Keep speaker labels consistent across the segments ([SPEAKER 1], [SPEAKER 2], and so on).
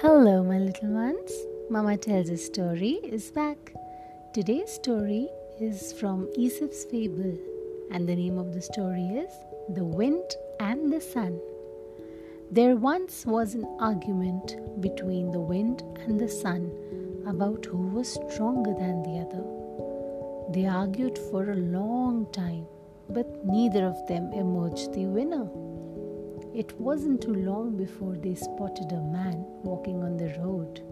[SPEAKER 1] Hello, my little ones. Mama Tells a Story is back. Today's story is from Aesop's Fable, and the name of the story is The Wind and the Sun. There once was an argument between the wind and the sun about who was stronger than the other. They argued for a long time, but neither of them emerged the winner. It wasn't too long before they spotted a man walking on the road.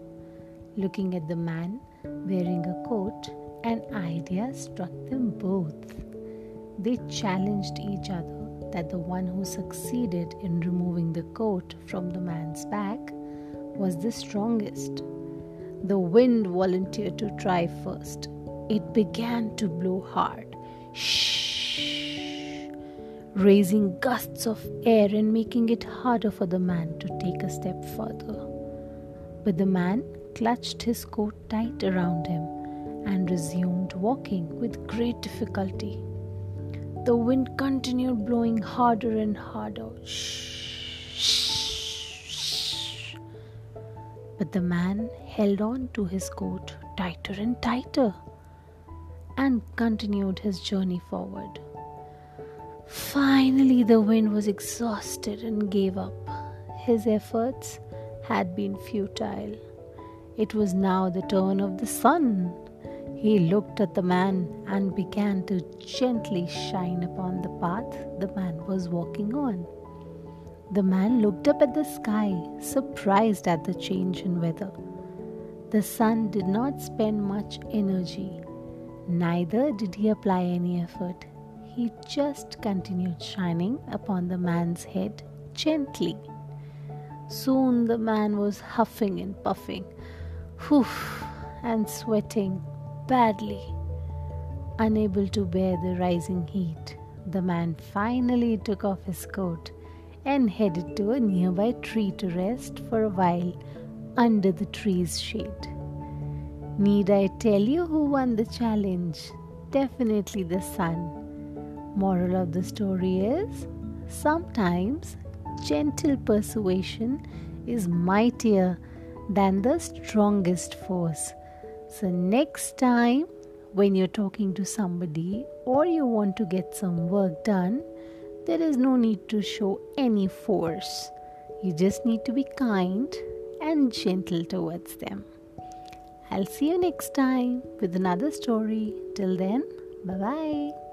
[SPEAKER 1] Looking at the man wearing a coat, an idea struck them both. They challenged each other that the one who succeeded in removing the coat from the man's back was the strongest. The wind volunteered to try first. It began to blow hard. Shh! Raising gusts of air and making it harder for the man to take a step further. But the man clutched his coat tight around him and resumed walking with great difficulty. The wind continued blowing harder and harder. But the man held on to his coat tighter and tighter and continued his journey forward. Finally, the wind was exhausted and gave up. His efforts had been futile. It was now the turn of the sun. He looked at the man and began to gently shine upon the path the man was walking on. The man looked up at the sky, surprised at the change in weather. The sun did not spend much energy, neither did he apply any effort he just continued shining upon the man's head gently. Soon the man was huffing and puffing, whew, and sweating badly. Unable to bear the rising heat, the man finally took off his coat and headed to a nearby tree to rest for a while under the tree's shade. Need I tell you who won the challenge? Definitely the sun. Moral of the story is sometimes gentle persuasion is mightier than the strongest force. So, next time when you're talking to somebody or you want to get some work done, there is no need to show any force. You just need to be kind and gentle towards them. I'll see you next time with another story. Till then, bye bye.